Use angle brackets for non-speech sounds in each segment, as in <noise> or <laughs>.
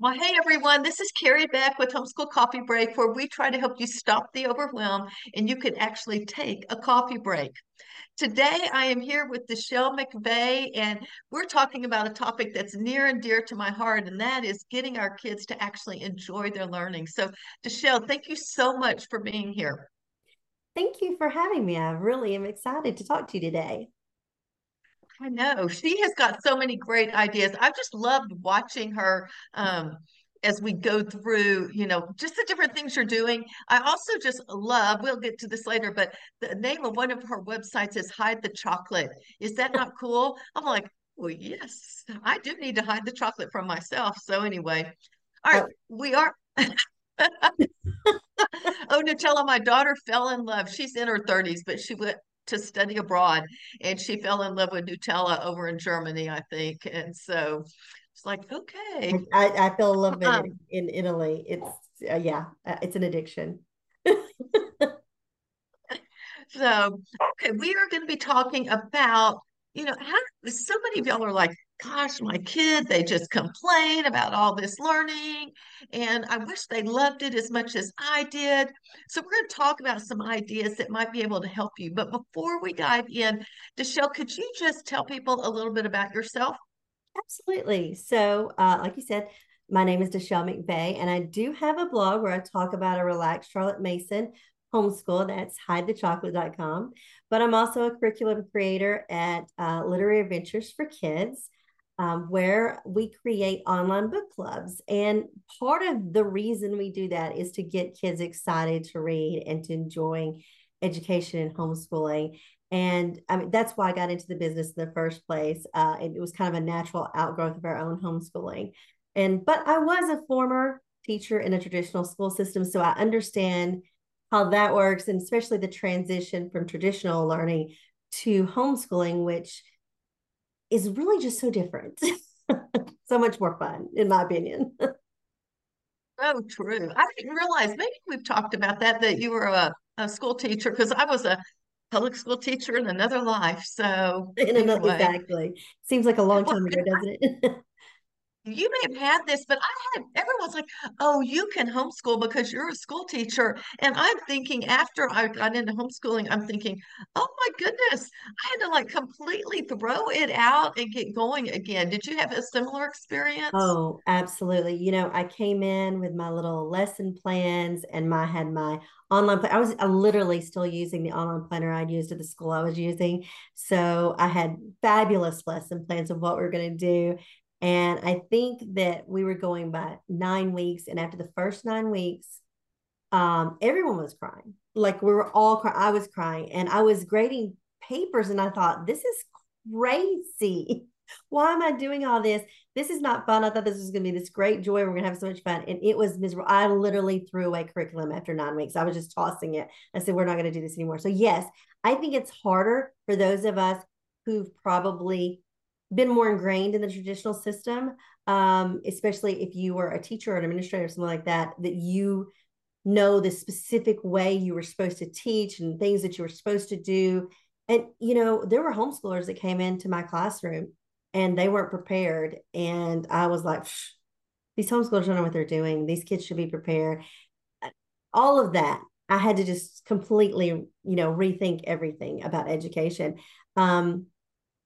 Well, hey everyone, this is Carrie Beck with Homeschool Coffee Break, where we try to help you stop the overwhelm and you can actually take a coffee break. Today, I am here with Dachelle McVeigh, and we're talking about a topic that's near and dear to my heart, and that is getting our kids to actually enjoy their learning. So, Dachelle, thank you so much for being here. Thank you for having me. I really am excited to talk to you today. I know she has got so many great ideas. I've just loved watching her um, as we go through, you know, just the different things you're doing. I also just love, we'll get to this later, but the name of one of her websites is Hide the Chocolate. Is that not cool? I'm like, well, yes, I do need to hide the chocolate from myself. So, anyway, all right, oh. we are. <laughs> oh, Nutella, my daughter fell in love. She's in her 30s, but she went to study abroad and she fell in love with Nutella over in Germany, I think. And so it's like, okay. I, I a little bit um, in, in Italy. It's, uh, yeah, uh, it's an addiction. <laughs> so, okay, we are going to be talking about, you know, how so many of y'all are like, gosh, my kid, they just complain about all this learning. And I wish they loved it as much as I did. So we're going to talk about some ideas that might be able to help you. But before we dive in, Dachelle, could you just tell people a little bit about yourself? Absolutely. So, uh, like you said, my name is Dachelle McVeigh, and I do have a blog where I talk about a relaxed Charlotte Mason homeschool. That's hidethechocolate.com. But I'm also a curriculum creator at uh, Literary Adventures for Kids um, where we create online book clubs. And part of the reason we do that is to get kids excited to read and to enjoying education and homeschooling. And I mean, that's why I got into the business in the first place. Uh, it, it was kind of a natural outgrowth of our own homeschooling. And, but I was a former teacher in a traditional school system, so I understand how that works, and especially the transition from traditional learning to homeschooling, which is really just so different. <laughs> so much more fun, in my opinion. <laughs> oh, true. I didn't realize, maybe we've talked about that, that you were a, a school teacher, because I was a public school teacher in another life. So, <laughs> in another, anyway. exactly. Seems like a long time ago, doesn't it? You may have had this, but I had everyone's like, oh, you can homeschool because you're a school teacher. And I'm thinking after I got into homeschooling, I'm thinking, oh my goodness, I had to like completely throw it out and get going again. Did you have a similar experience? Oh, absolutely. You know, I came in with my little lesson plans and my had my online plan. I was literally still using the online planner I'd used at the school I was using. So I had fabulous lesson plans of what we are going to do. And I think that we were going by nine weeks. And after the first nine weeks, um, everyone was crying. Like we were all crying. I was crying and I was grading papers and I thought, this is crazy. <laughs> Why am I doing all this? This is not fun. I thought this was going to be this great joy. We're going to have so much fun. And it was miserable. I literally threw away curriculum after nine weeks. I was just tossing it. I said, we're not going to do this anymore. So, yes, I think it's harder for those of us who've probably been more ingrained in the traditional system, um, especially if you were a teacher or an administrator or something like that, that you know the specific way you were supposed to teach and things that you were supposed to do. And, you know, there were homeschoolers that came into my classroom and they weren't prepared. And I was like, these homeschoolers don't know what they're doing. These kids should be prepared. All of that. I had to just completely, you know, rethink everything about education. Um,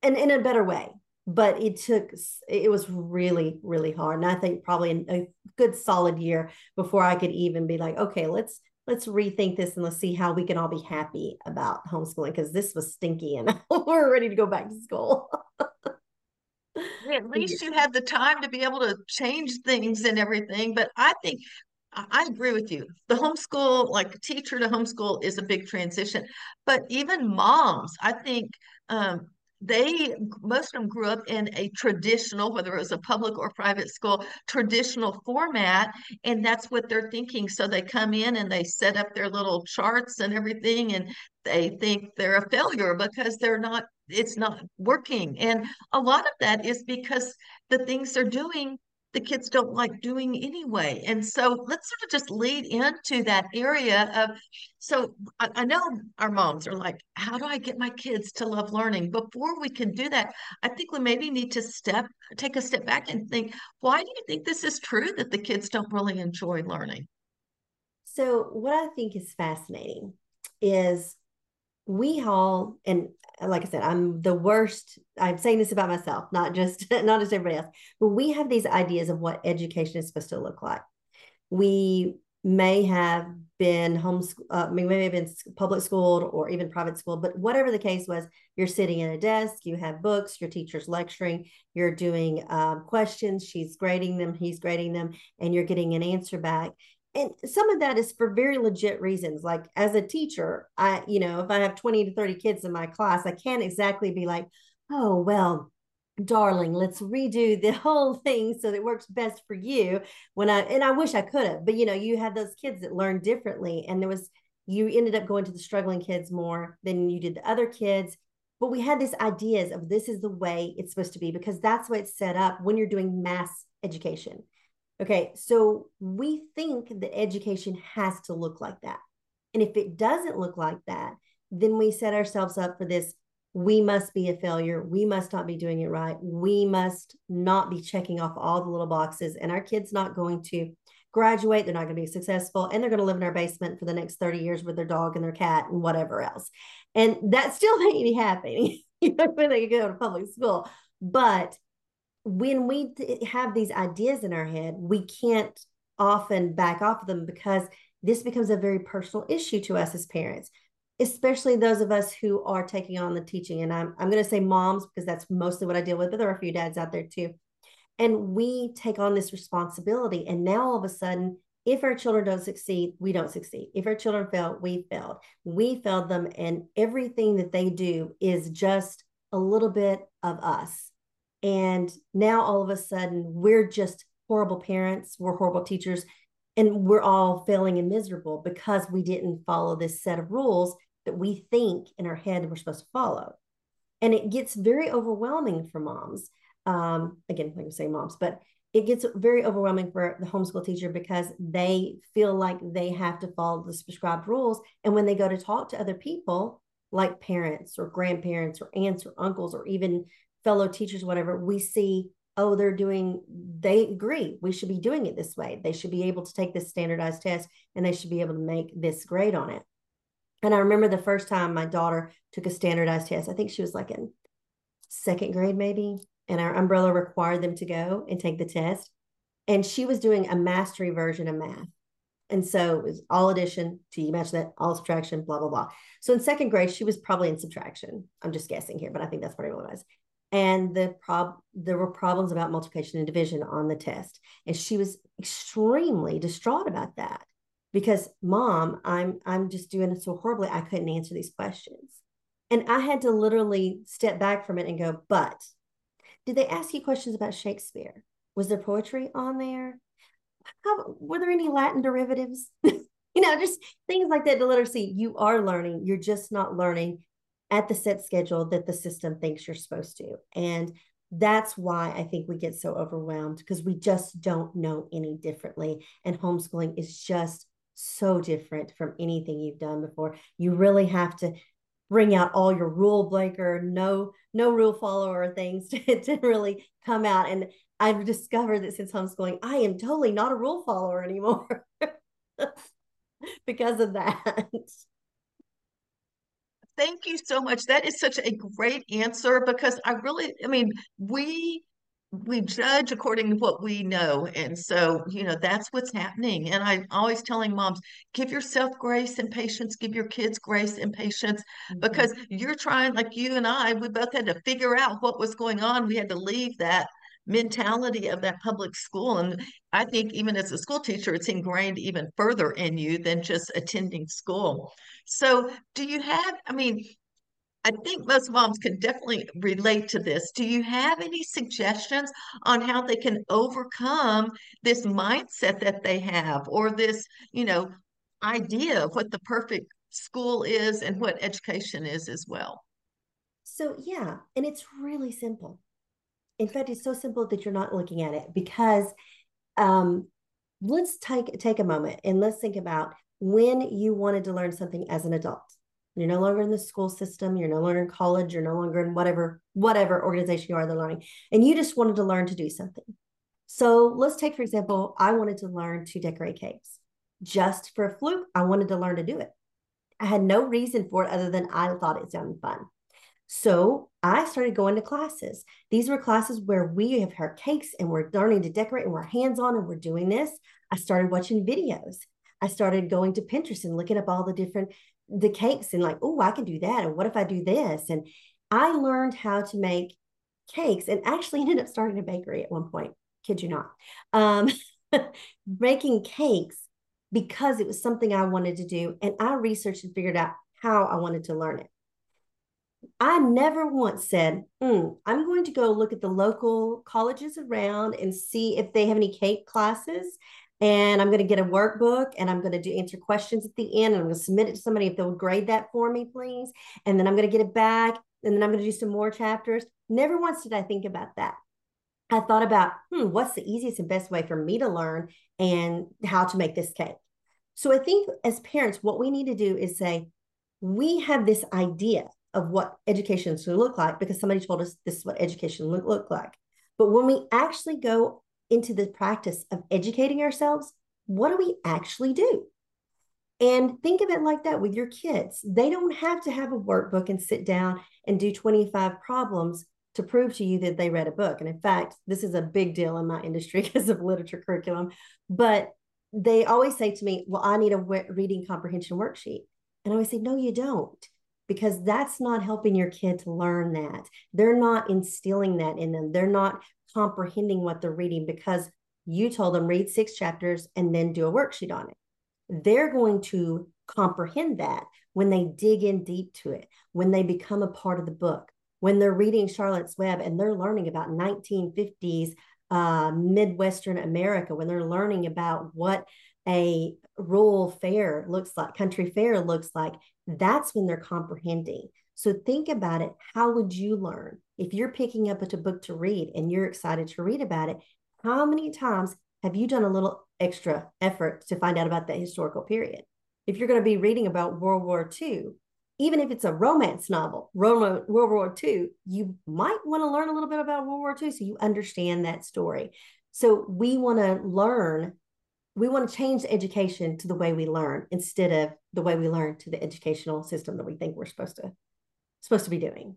and in a better way but it took it was really really hard and i think probably a good solid year before i could even be like okay let's let's rethink this and let's see how we can all be happy about homeschooling because this was stinky and <laughs> we're ready to go back to school at <laughs> least you had the time to be able to change things and everything but i think I agree with you. The homeschool, like teacher to homeschool, is a big transition. But even moms, I think um, they most of them grew up in a traditional whether it was a public or private school traditional format and that's what they're thinking. So they come in and they set up their little charts and everything and they think they're a failure because they're not it's not working. And a lot of that is because the things they're doing the kids don't like doing anyway. And so let's sort of just lead into that area of so I, I, know our moms are like, how do I get my kids to love learning? Before we can do that, I think we maybe need to step take a step back and think, why do you think this is true that the kids don't really enjoy learning? So what I think is fascinating is we all and like I said, I'm the worst. I'm saying this about myself, not just <laughs> not just everybody else. But we have these ideas of what education is supposed to look like. We may have been homeschool, uh, we may have been public schooled or even private school, but whatever the case was, you're sitting at a desk, you have books, your teacher's lecturing, you're doing um, questions, she's grading them, he's grading them, and you're getting an answer back and some of that is for very legit reasons like as a teacher i you know if i have 20 to 30 kids in my class i can't exactly be like oh well darling let's redo the <laughs> whole thing so that it works best for you when i and i wish i could have but you know you had those kids that learn differently and there was you ended up going to the struggling kids more than you did the other kids but we had these ideas of this is the way it's supposed to be because that's what it's set up when you're doing mass education Okay, so we think that education has to look like that. And if it doesn't look like that, then we set ourselves up for this we must be a failure. We must not be doing it right. We must not be checking off all the little boxes. And our kids not going to graduate. They're not going to be successful. And they're going to live in our basement for the next 30 years with their dog and their cat and whatever else. And that still <laughs> may be happening, <laughs> you know, when they go to public school. But when we have these ideas in our head, we can't often back off of them because this becomes a very personal issue to us as parents, especially those of us who are taking on the teaching. And I'm, I'm going to say moms because that's mostly what I deal with, but there are a few dads out there too. And we take on this responsibility. And now all of a sudden, if our children don't succeed, we don't succeed. If our children fail, we failed. We failed them. And everything that they do is just a little bit of us and now all of a sudden, we're just horrible parents, we're horrible teachers, and we're all failing and miserable because we didn't follow this set of rules that we think in our head we're supposed to follow. And it gets very overwhelming for moms. Um, again, like I say moms, but it gets very overwhelming for the homeschool teacher because they feel like they have to follow the prescribed rules. And when they go to talk to other people, like parents or grandparents or aunts or uncles or even fellow teachers, whatever, we see, oh, they're doing, they agree, we should be doing it this way. They should be able to take this standardized test and they should be able to make this grade on it. And I remember the first time my daughter took a standardized test, I think she was like in second grade, maybe, and our umbrella required them to go and take the test. And she was doing a mastery version of math. And so it was all addition to you match that, all subtraction, blah, blah, blah. So in second grade, she was probably in subtraction. I'm just guessing here, but I think that's probably what it was and the prob there were problems about multiplication and division on the test. And she was extremely distraught about that because mom i'm i'm just doing it so horribly i couldn't answer these questions. And i had to literally step back from it and go but did they ask you questions about shakespeare? Was there poetry on there? How, were there any latin derivatives? <laughs> You know just things like that to literacy you are learning. You're just not learning at the set schedule that the system thinks you're supposed to. And that's why I think we get so overwhelmed because we just don't know any differently. And homeschooling is just so different from anything you've done before. You really have to bring out all your rule breaker, no, no rule follower things <laughs> to, to really come out. And I've discovered that since homeschooling, I am totally not a rule follower anymore <laughs> because of that. Thank you so much. That is such a great answer because I really, I mean, we we judge according to what we know. And so, you know, that's what's happening. And I'm always telling moms, give yourself grace and patience, give your kids grace and patience mm-hmm. because you're trying, like you and I, we both had to figure out what was going on. We had to leave that mentality of that public school. And I think even as a school teacher, it's ingrained even further in you than just attending school. So, do you have, I mean, I think most moms can definitely relate to this. Do you have any suggestions on how they can overcome this mindset that they have or this, you know, idea of what the perfect school is and what education is as well? So, yeah, and it's really simple In fact, it's so simple that you're not looking at it because um, let's take take a moment and let's think about when you wanted to learn something as an adult. You're no longer in the school system, you're no longer in college, you're no longer in whatever whatever organization you are the learning, and you just wanted to learn to do something. So let's take, for example, I wanted to learn to decorate cakes. Just for a fluke, I wanted to learn to do it. I had no reason for it other than I thought it sounded fun. So I started going to classes. These were classes where we have our cakes and we're learning to decorate and we're hands on and we're doing this. I started watching videos. I started going to Pinterest and looking up all the different the cakes and like, oh, I can do that. And what if I do this? And I learned how to make cakes and actually <laughs> ended up starting a bakery at one point. Kid you not. Um, <laughs> making cakes because it was something I wanted to do. And I researched and figured out how I wanted to learn it. I never once said, mm, I'm going to go look at the local colleges around and see if they have any cake classes. And I'm going to get a workbook and I'm going to do answer questions at the end. And I'm going to submit it to somebody if they'll grade that for me, please. And then I'm going to get it back. And then I'm going to do some more chapters. Never once did I think about that. I thought about, hmm, what's the easiest and best way for me to learn and how to make this cake? So I think as parents, what we need to do is say, we have this idea of what education should look like because somebody told us this is what education look, look like. But when we actually go into the practice of educating ourselves, what do we actually do? And think of it like that with your kids. They don't have to have a workbook and sit down and do 25 problems to prove to you that they read a book. And in fact, this is a big deal in my industry <laughs> because of literature curriculum. But they always say to me, Well, I need a reading comprehension worksheet. And I always say, No, you don't because that's not helping your kid to learn that. They're not instilling that in them. They're not comprehending what they're reading because you told them read six chapters and then do a worksheet on it. They're going to comprehend that when they dig in deep to it, when they become a part of the book, when they're reading Charlotte's Web and they're learning about 1950s uh, Midwestern America, when they're learning about what a rural fair looks like, country fair looks like, that's when they're comprehending. So think about it. How would you learn? If you're picking up a book to read and you're excited to read about it, how many times have you done a little extra effort to find out about that historical period? If you're going to be reading about World War II, even if it's a romance novel, World War II, you might want to learn a little bit about World War II so you understand that story. So we want to learn we want to change education to the way we learn instead of the way we learn to the educational system that we think we're supposed to supposed to be doing.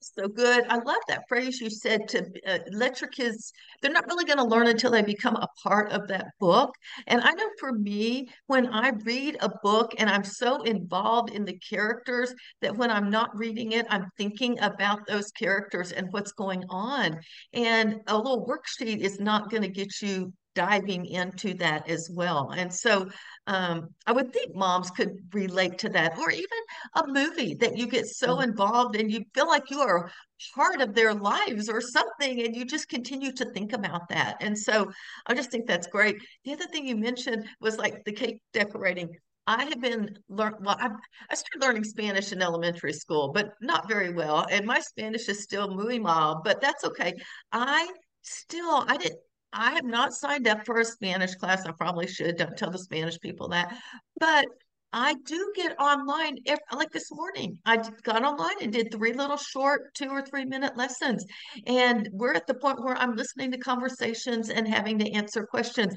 So good. I love that phrase you said to uh, let your kids they're not really going to learn until they become a part of that book. And i know for me when i read a book and i'm so involved in the characters that when i'm not reading it i'm thinking about those characters and what's going on. And a little worksheet is not going to get you diving into that as well. And so um, I would think moms could relate to that, or even a movie that you get so mm-hmm. involved and you feel like you are part of their lives or something, and you just continue to think about that. And so I just think that's great. The other thing you mentioned was like the cake decorating. I have been learn well. I, I started learning Spanish in elementary school, but not very well. And my Spanish is still muy mal, but that's okay. I still I didn't I have not signed up for a Spanish class. I probably should. Don't tell the Spanish people that. But I do get online, like this morning, I got online and did three little short two or three minute lessons. And we're at the point where I'm listening to conversations and having to answer questions.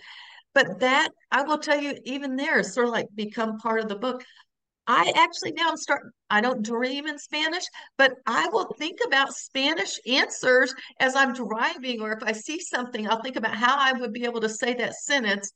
But that, I will tell you, even there, sort of like become part of the book. I actually now I'm starting, I don't dream in Spanish, but I will think about Spanish answers as I'm driving, or if I see something, I'll think about how I would be able to say that sentence.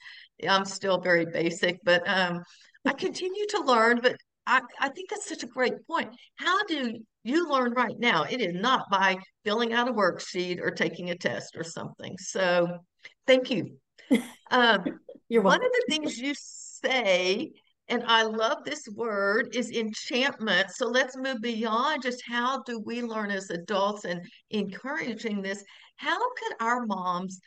I'm still very basic, but um, I continue to learn. But I, I think that's such a great point. How do you learn right now? It is not by filling out a worksheet or taking a test or something. So thank you. <laughs> Um, You're welcome. One of the things you say and I love this word is enchantment. So let's move beyond just how do we learn as adults and encouraging this. How could our moms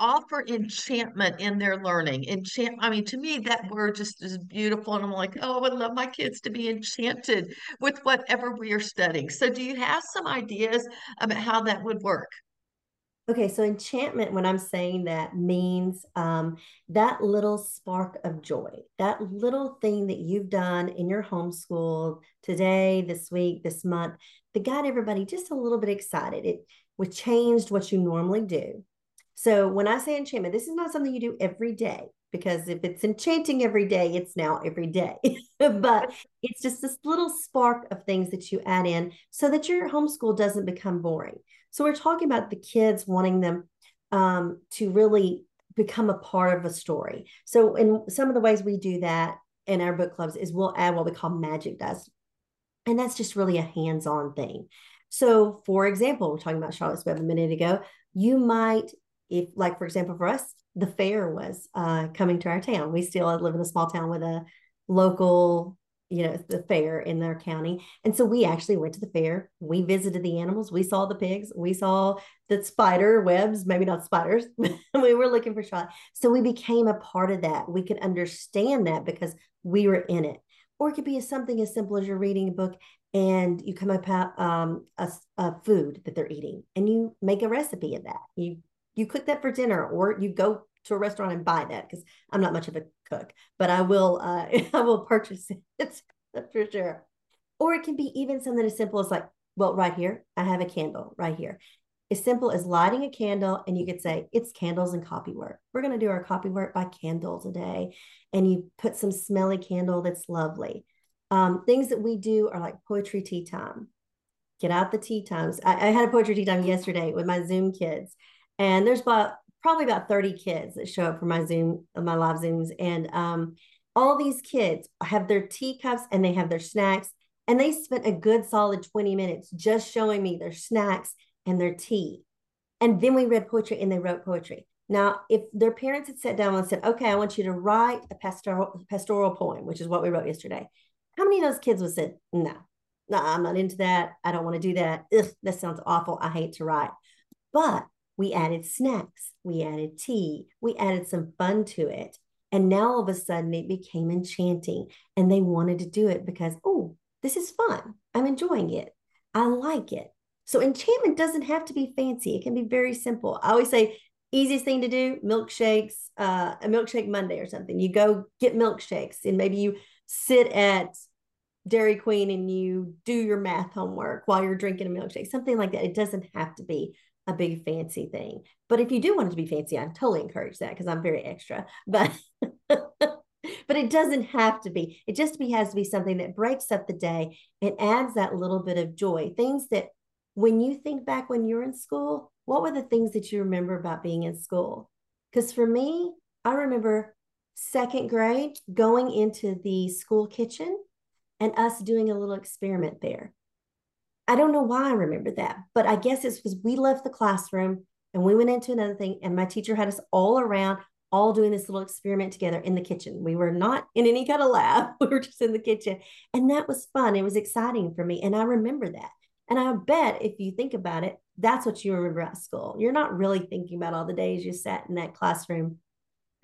offer enchantment in their learning. Enchant, I mean, to me, that word just is beautiful. And I'm like, oh, I would love my kids to be enchanted with whatever we are studying. So, do you have some ideas about how that would work? Okay, so enchantment, when I'm saying that, means um, that little spark of joy, that little thing that you've done in your homeschool today, this week, this month, that got everybody just a little bit excited. It would changed what you normally do. So when I say enchantment, this is not something you do every day because if it's enchanting every day, it's now every day. <laughs> but it's just this little spark of things that you add in so that your homeschool doesn't become boring. So we're talking about the kids wanting them um, to really become a part of a story. So in some of the ways we do that in our book clubs is we'll add what we call magic dust. And that's just really a hands-on thing. So for example, we're talking about Charlotte's Web a minute ago, you might, if like for example, for us, the fair was uh, coming to our town. We still live in a small town with a local you know the fair in their county. And so we actually went to the fair. We visited the animals. We saw the pigs. We saw the spider webs. Maybe not spiders. <laughs> We were looking for shot. So we became a part of that. We could understand that because we were in it. Or it could be something as simple as you're reading a book and you come up um, a, a food that they're eating and you make a recipe of that. You you cook that for dinner or you go to a restaurant and buy that because I'm not much of a cook, but I will uh, <laughs> I will purchase it for sure. Or it can be even something as simple as like, well, right here, I have a candle right here. As simple as lighting a candle, and you could say it's candles and copy work. We're going to do our copy work by candle today. And you put some smelly candle that's lovely. Um, things that we do are like poetry tea time. Get out the tea times. I, I had a poetry tea time yesterday with my Zoom kids, and there's about probably about 30 kids that show up for my Zoom, my live Zooms. And um, all these kids have their teacups and they have their snacks. And they spent a good solid 20 minutes just showing me their snacks and their tea. And then we read poetry and they wrote poetry. Now, if their parents had sat down and said, okay, I want you to write a pastoral, pastoral poem, which is what we wrote yesterday, how many of those kids would say, no, no, I'm not into that. I don't want to do that. Ugh, that sounds awful. I hate to write. But we added snacks, we added tea, we added some fun to it. And now all of a sudden it became enchanting and they wanted to do it because, oh, this is fun. I'm enjoying it. I like it. So enchantment doesn't have to be fancy. It can be very simple. I always say easiest thing to do, milkshakes, uh, a milkshake Monday or something. You go get milkshakes and maybe you sit at Dairy Queen and you do your math homework while you're drinking a milkshake, something like that. It doesn't have to be a big fancy thing. But if you do want it to be fancy, I totally encourage that because I'm very extra. But <laughs> but it doesn't have to be. It just be, has to be something that breaks up the day and adds that little bit of joy. Things that when you think back when you're in school, what were the things that you remember about being in school? Because for me, I remember second grade going into the school kitchen and us doing a little experiment there. I don't know why I remember that, but I guess it's because we left the classroom and we went into another thing, and my teacher had us all around, all doing this little experiment together in the kitchen. We were not in any kind of lab, <laughs> we were just in the kitchen. And that was fun. It was exciting for me. And I remember that. And I bet if you think about it, that's what you remember at school. You're not really thinking about all the days you sat in that classroom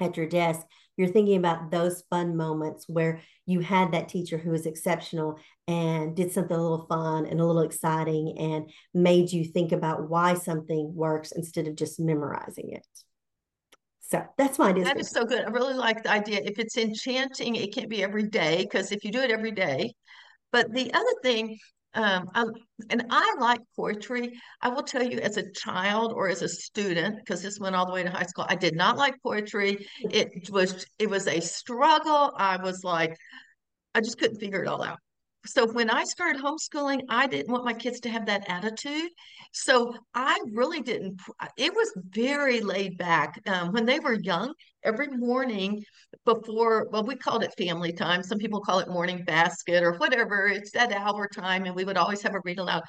at your desk you're thinking about those fun moments where you had that teacher who was exceptional and did something a little fun and a little exciting and made you think about why something works instead of just memorizing it. So that's my idea. That is so good. I really like the idea. If it's enchanting, it can't be every day because if you do it every day. But the other thing um, I, and I like poetry. I will tell you, as a child or as a student, because this went all the way to high school, I did not like poetry. It was it was a struggle. I was like, I just couldn't figure it all out so when I started homeschooling, I didn't want my kids to have that attitude. So I really didn't, it was very laid back. Um, when they were young, every morning before, well, we called it family time. Some people call it morning basket or whatever. It's that hour time, and we would always have a read aloud.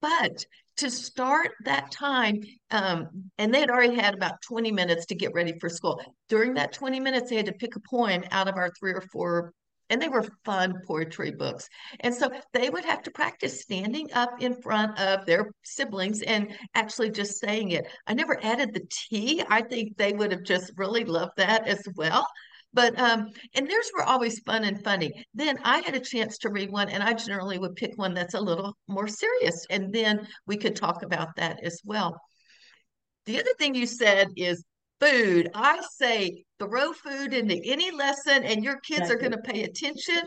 But to start that time, um, and they had already had about 20 minutes to get ready for school. During that 20 minutes, they had to pick a poem out of our three or four and they were fun poetry books. And so they would have to practice standing up in front of their siblings and actually just saying it. I never added the tea. I think they would have just really loved that as well. But um, and theirs were always fun and funny. Then I had a chance to read one, and I generally would pick one that's a little more serious, and then we could talk about that as well. The other thing you said is food. I say throw food into any lesson, and your kids exactly. are going to pay attention.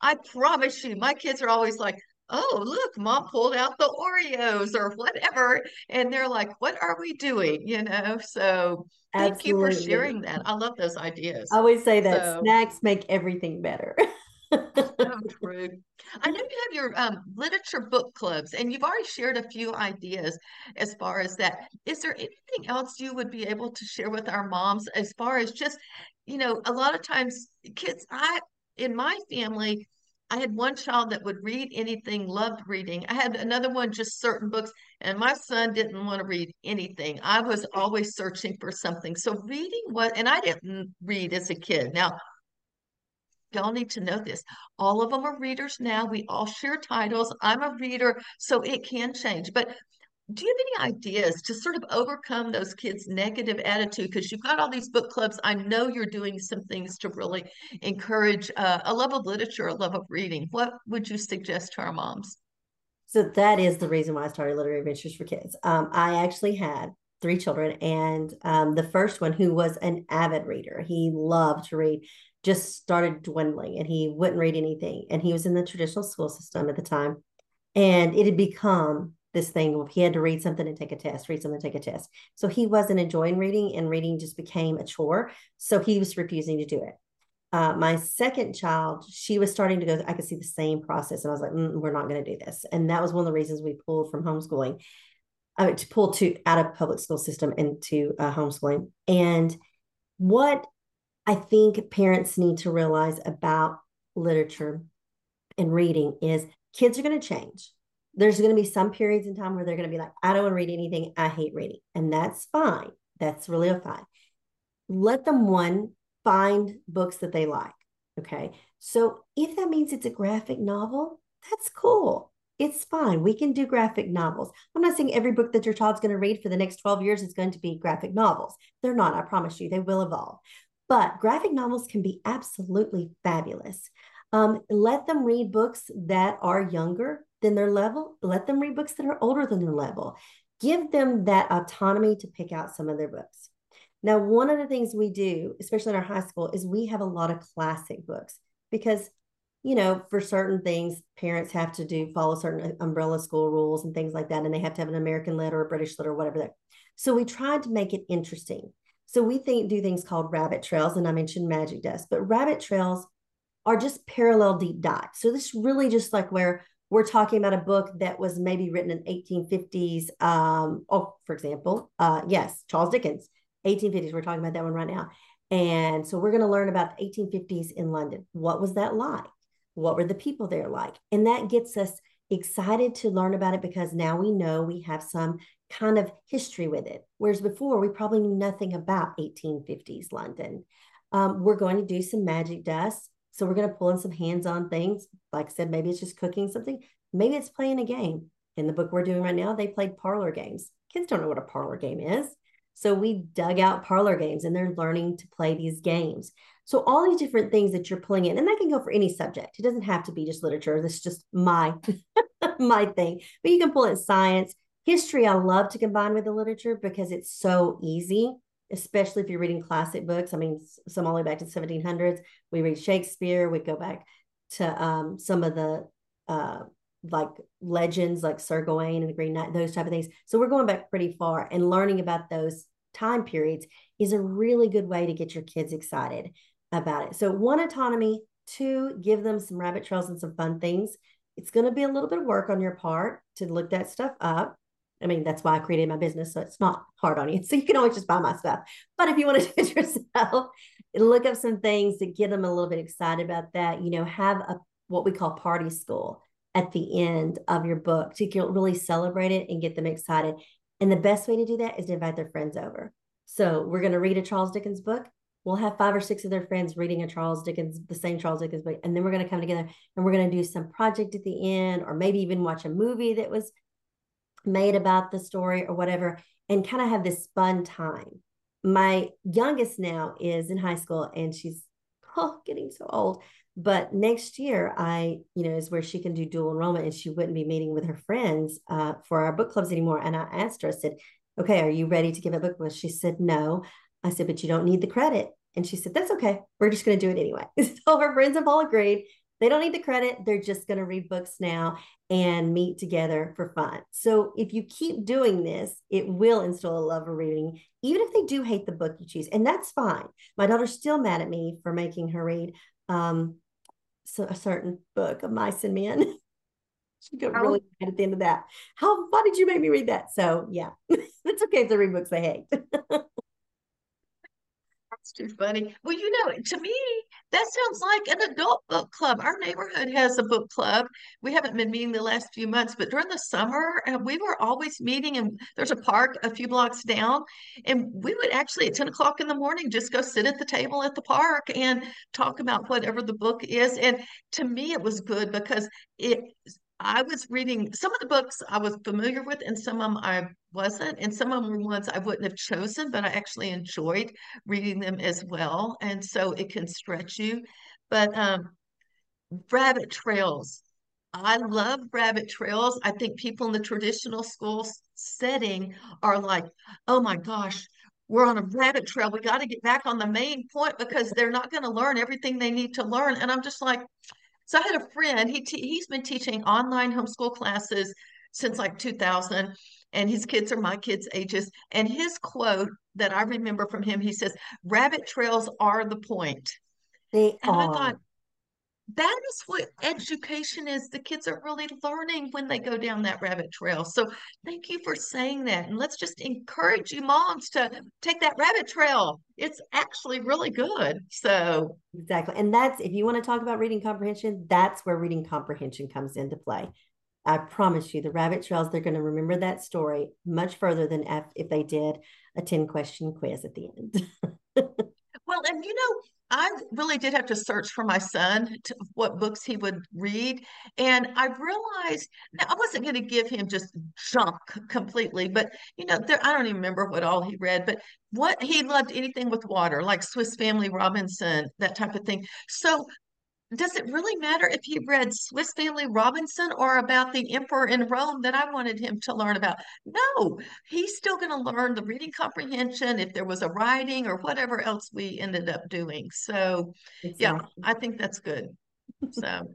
I promise you, my kids are always like, oh, look, mom pulled out the Oreos or whatever. And they're like, what are we doing? You know, so thank Absolutely. you for sharing that. I love those ideas. I always say that so, snacks make everything better. <laughs> so true. <laughs> I know you have your um, literature book clubs, and you've already shared a few ideas as far as that. Is there anything else you would be able to share with our moms as far as just, you know, a lot of times kids, I, in my family, I had one child that would read anything, loved reading. I had another one, just certain books, and my son didn't want to read anything. I was always searching for something. So reading was, and I didn't read as a kid. Now, y'all need to know this. All of them are readers now. We all share titles. I'm a reader, so it can change. But do you have any ideas to sort of overcome those kids' negative attitude? Because you've got all these book clubs. I know you're doing some things to really encourage uh, a love of literature, a love of reading. What would you suggest to our moms? So that is the reason why I started Literary Adventures for Kids. Um, I actually had three children, and um, the first one, who was an avid reader, he loved to read, just started dwindling, and he wouldn't read anything. And he was in the traditional school system at the time, and it had become this thing where he had to read something and take a test read something take a test. So he wasn't enjoying reading and reading just became a chore. So he was refusing to do it. Uh, my second child she was starting to go i could see the same process. And i was like mm, we're not going to do this. And that was one of the reasons we pulled from homeschooling I mean, to pull to out of public school system into uh, homeschooling. And what i think parents need to realize about literature and reading is kids are going to change there's going to be some periods in time where they're going to be like, I don't want to read anything. I hate reading. And that's fine. That's really fine. Let them one find books that they like. Okay. So if that means it's a graphic novel, that's cool. It's fine. We can do graphic novels. I'm not saying every book that your child's going to read for the next 12 years is going to be graphic novels. They're not, I promise you, they will evolve. But graphic novels can be absolutely fabulous. Um, let them read books that are younger than their level. Let them read books that are older than their level. Give them that autonomy to pick out some of their books. Now, one of the things we do, especially in our high school, is we have a lot of classic books because, you know, for certain things, parents have to do follow certain umbrella school rules and things like that, and they have to have an American lit or a British lit or whatever that. So we tried to make it interesting. So we think do things called rabbit trails, and I mentioned magic dust, but rabbit trails are just parallel deep dives. So this really just like where we're talking about a book that was maybe written in 1850s. Um, oh, for example, uh, yes, Charles Dickens, 1850s. We're talking about that one right now. And so we're going to learn about 1850s in London. What was that like? What were the people there like? And that gets us excited to learn about it because now we know we have some kind of history with it. Whereas before, we probably knew nothing about 1850s London. Um, we're going to do some magic dust. So we're going to pull in some hands-on things. Like I said, maybe it's just cooking something. Maybe it's playing a game. In the book we're doing right now, they played parlor games. Kids don't know what a parlor game is. So we dug out parlor games and they're learning to play these games. So all these different things that you're pulling in, and that can go for any subject. It doesn't have to be just literature. This is just my <laughs> my thing. But you can pull in science, history. I love to combine with the literature because it's so easy especially if you're reading classic books. I mean, some all the way back to the 1700s. We read Shakespeare. We go back to um, some of the uh, like legends, like Sir Gawain and the Green Knight, those type of things. So we're going back pretty far, and learning about those time periods is a really good way to get your kids excited about it. So one, autonomy. Two, give them some rabbit trails and some fun things. It's going to be a little bit of work on your part to look that stuff up I mean, that's why I created my business. So it's not hard on you. <laughs> So you can always just buy my stuff. But if you want to <laughs> do it yourself, look up some things to get them a little bit excited about that. You know, have a what we call party school at the end of your book to really celebrate it and get them excited. And the best way to do that is to invite their friends over. So we're going to read a Charles Dickens book. we'll have five or six of their friends reading a Charles Dickens, the same Charles Dickens book, and then we're going to come together and we're going to do some project at the end, or maybe even watch a movie that was made about the story or whatever, and kind of have this fun time. My youngest now is in high school and she's <laughs> oh, getting so old. But next year, I, you know, is where she can do dual enrollment and she wouldn't be meeting with her friends uh, for our book clubs anymore. And I asked her, I said, okay, are you ready to give a book club? She said, no. I said, but you don't need the credit. And she said, that's okay. We're just going to do it anyway. <laughs> so her friends have all agreed. They don't need the credit. They're just going to read books now and meet together for fun. So if you keep doing this, it will instill a love of reading, even if they do hate the book you choose. And that's fine. My daughter's still mad at me for making her read um, so a certain book of mice and men. <laughs> she got oh. really mad at the end of that. How why did you make me read that? So yeah, <laughs> it's okay if they read books they hate. <laughs> That's too funny. Well, you know, to me, that sounds like an adult book club. Our neighborhood has a book club. We haven't been meeting the last few months, but during the summer, uh, we were always meeting, and there's a park a few blocks down. And we would actually, at 10 o'clock in the morning, just go sit at the table at the park and talk about whatever the book is. And to me, it was good because it I was reading some of the books I was familiar with, and some of them I wasn't, and some of them were ones I wouldn't have chosen, but I actually enjoyed reading them as well. And so it can stretch you. But um, rabbit trails, I love rabbit trails. I think people in the traditional school setting are like, oh my gosh, we're on a rabbit trail. We got to get back on the main point because they're not going to learn everything they need to learn. And I'm just like, so I had a friend, he he's been teaching online homeschool classes since like 2000 and his kids are my kids' ages. And his quote that I remember from him, he says, "Rabbit trails are the point." They and are. I thought that is what education is. The kids are really learning when they go down that rabbit trail. So thank you for saying that. And let's just encourage you moms to take that rabbit trail. It's actually really good. So exactly. And that's if you want to talk about reading comprehension, that's where reading comprehension comes into play. I promise you, the rabbit trails, they're going to remember that story much further than if, if they did a 10 question quiz at the end. <laughs> well, and you know, I really did have to search for my son to, what books he would read. And I realized now I wasn't going to give him just junk completely, but you know, there, I don't even remember what all he read, but what he loved anything with water, like Swiss Family Robinson, that type of thing. So does it really matter if he read Swiss Family Robinson or about the emperor in Rome that I wanted him to learn about? No, he's still going to learn the reading comprehension if there was a writing or whatever else we ended up doing. So, exactly. yeah, I think that's good. So,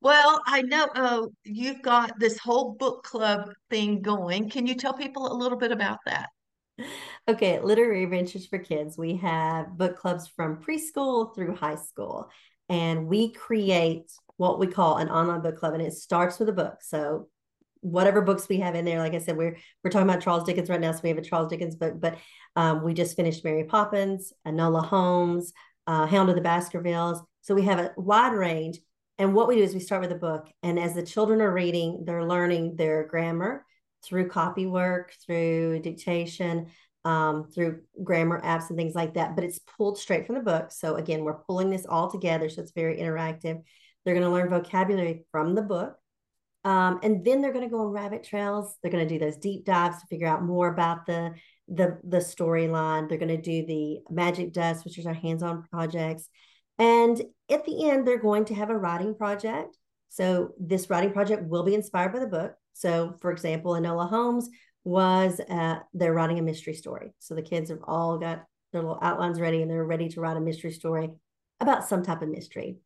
well, I know uh, you've got this whole book club thing going. Can you tell people a little bit about that? Okay, Literary Adventures for Kids. We have book clubs from preschool through high school and we create what we call an online book club and it starts with a book. So whatever books we have in there like i said we're we're talking about charles dickens right now so we have a charles dickens book but um, we just finished mary poppins enola holmes uh, hound of the baskervilles. So we have a wide range and what we do is we start with a book and as the children are reading they're learning their grammar through copy work through dictation um, through grammar apps and things like that, but it's pulled straight from the book. So again, we're pulling this all together. So it's very interactive. They're going to learn vocabulary from the book. Um, and then they're going to go on rabbit trails. They're going to do those deep dives to figure out more about the the the storyline. They're going to do the magic dust, which is our hands-on projects. And at the end, they're going to have a writing project. So this writing project will be inspired by the book. So, for example, Enola Holmes was uh, they're writing a mystery story. So the kids have all got their little outlines ready and they're ready to write a mystery story about some type of mystery.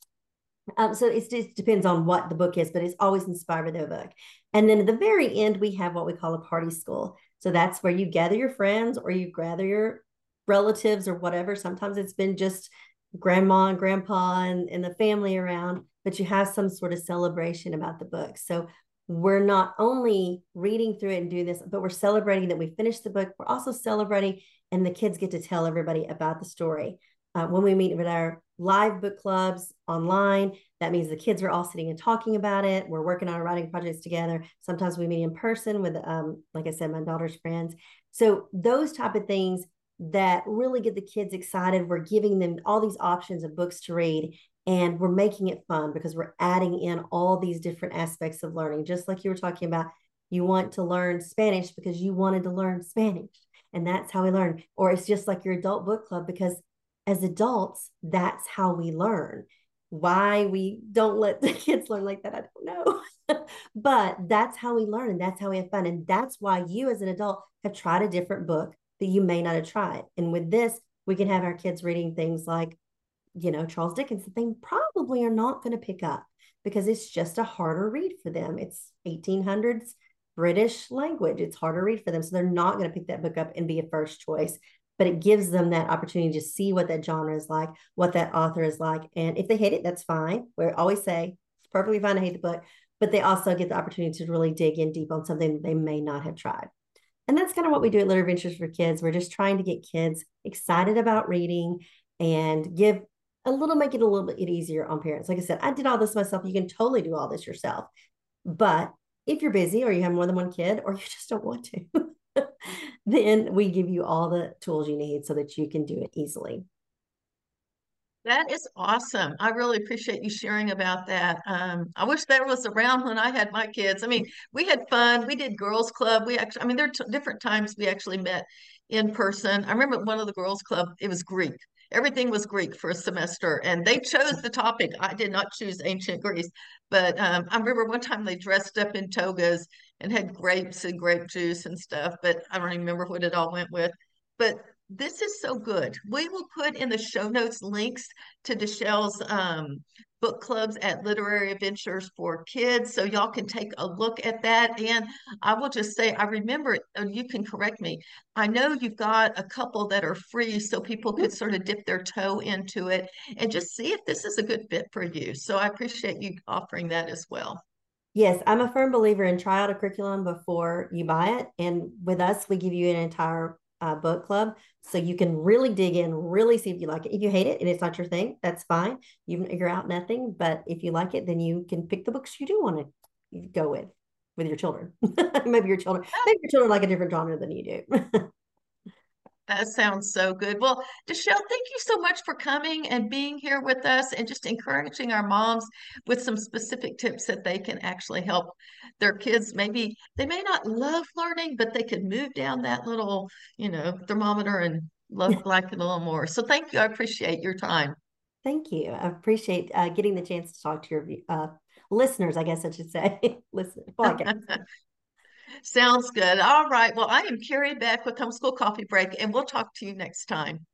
Um, so it just depends on what the book is, but it's always inspired by their book. And then at the very end, we have what we call a party school. So that's where you gather your friends or you gather your relatives or whatever. Sometimes it's been just grandma and grandpa and, and the family around, but you have some sort of celebration about the book. So we're not only reading through it and doing this, but we're celebrating that we finished the book. We're also celebrating, and the kids get to tell everybody about the story. Uh, when we meet with our live book clubs online, that means the kids are all sitting and talking about it. We're working on writing projects together. Sometimes we meet in person with, um, like I said, my daughter's friends. So those type of things that really get the kids excited. We're giving them all these options of books to read and we're making it fun because we're adding in all these different aspects of learning. Just like you were talking about, you want to learn Spanish because you wanted to learn Spanish. And that's how we learn. Or it's just like your adult book club because as adults, that's how we learn. Why we don't let the <laughs> kids learn like that, I don't know. <laughs> but that's how we learn and that's how we have fun. And that's why you, as an adult, have tried a different book that you may not have tried. And with this, we can have our kids reading things like, you know, Charles Dickens that they probably are not going to pick up because it's just a harder read for them. It's 1800s British language. It's harder to read for them. So they're not going to pick that book up and be a first choice but it gives them that opportunity to see what that genre is like, what that author is like. And if they hate it, that's fine. We always say it's perfectly fine to hate the book, but they also get the opportunity to really dig in deep on something they may not have tried. And that's kind of what we do at Literary Adventures for Kids. We're just trying to get kids excited about reading and give a little, make it a little bit easier on parents. Like I said, I did all this myself. You can totally do all this yourself. But if you're busy or you have more than one kid or you just don't want to, <laughs> then we give you all the tools you need so that you can do it easily. That is awesome. I really appreciate you sharing about that. Um, I wish that was around when I had my kids. I mean, we had fun. We did girls club. We actually, I mean, there are different times we actually met in person. I remember one of the girls club, it was Greek. Everything was Greek for a semester, and they chose the topic. I did not choose ancient Greece, but um, I remember one time they dressed up in togas and had grapes and grape juice and stuff, but I don't remember what it all went with. But this is so good. We will put in the show notes links to Dachelle's um, book clubs at Literary Adventures for Kids, so y'all can take a look at that. And I will just say, I remember, you can correct me. I know you've got a couple that are free, so people could sort of dip their toe into it and just see if this is a good fit for you. So I appreciate you offering that as well. Yes, I'm a firm believer in try out a curriculum before you buy it. And with us, we give you an entire uh, book club so you can really dig in, really see if you like it. If you hate it and it's not your thing, that's fine. You, you're out nothing. But if you like it, then you can pick the books you do want to go with with your children. <laughs> maybe your children, maybe your children like a different genre than you do. <laughs> That sounds so good. Well, Dachelle, thank you so much for coming and being here with us and just encouraging our moms with some specific tips that they can actually help their kids. Maybe they may not love learning, but they could move down that little, you know, thermometer and love <laughs> like it a little more. So thank you. I appreciate your time. Thank you. I appreciate uh, getting the chance to talk to your uh, listeners, I guess I should say. <laughs> Listen, <laughs> Sounds good. All right. Well, I am Kerry Beck with Homeschool Coffee Break, and we'll talk to you next time.